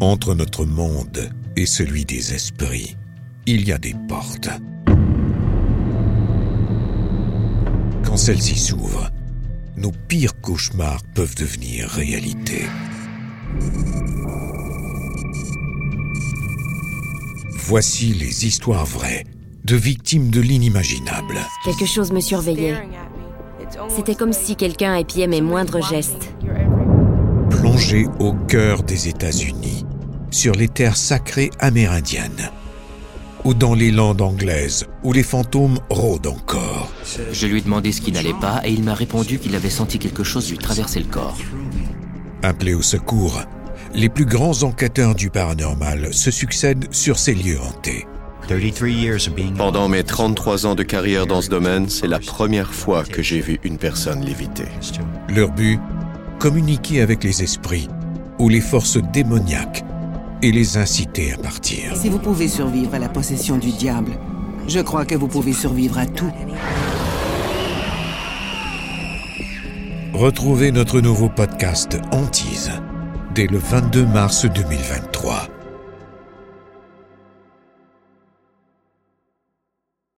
Entre notre monde et celui des esprits, il y a des portes. Quand celles-ci s'ouvrent, nos pires cauchemars peuvent devenir réalité. Voici les histoires vraies de victimes de l'inimaginable. Quelque chose me surveillait. C'était comme si quelqu'un épiait mes moindres gestes. Plongé au cœur des États-Unis, sur les terres sacrées amérindiennes, ou dans les landes anglaises où les fantômes rôdent encore. Je lui ai demandé ce qui n'allait pas et il m'a répondu qu'il avait senti quelque chose lui traverser le corps. Appelés au secours, les plus grands enquêteurs du paranormal se succèdent sur ces lieux hantés. Pendant mes 33 ans de carrière dans ce domaine, c'est la première fois que j'ai vu une personne léviter. Leur but Communiquer avec les esprits ou les forces démoniaques et les inciter à partir. Si vous pouvez survivre à la possession du diable, je crois que vous pouvez survivre à tout. Retrouvez notre nouveau podcast Antise dès le 22 mars 2023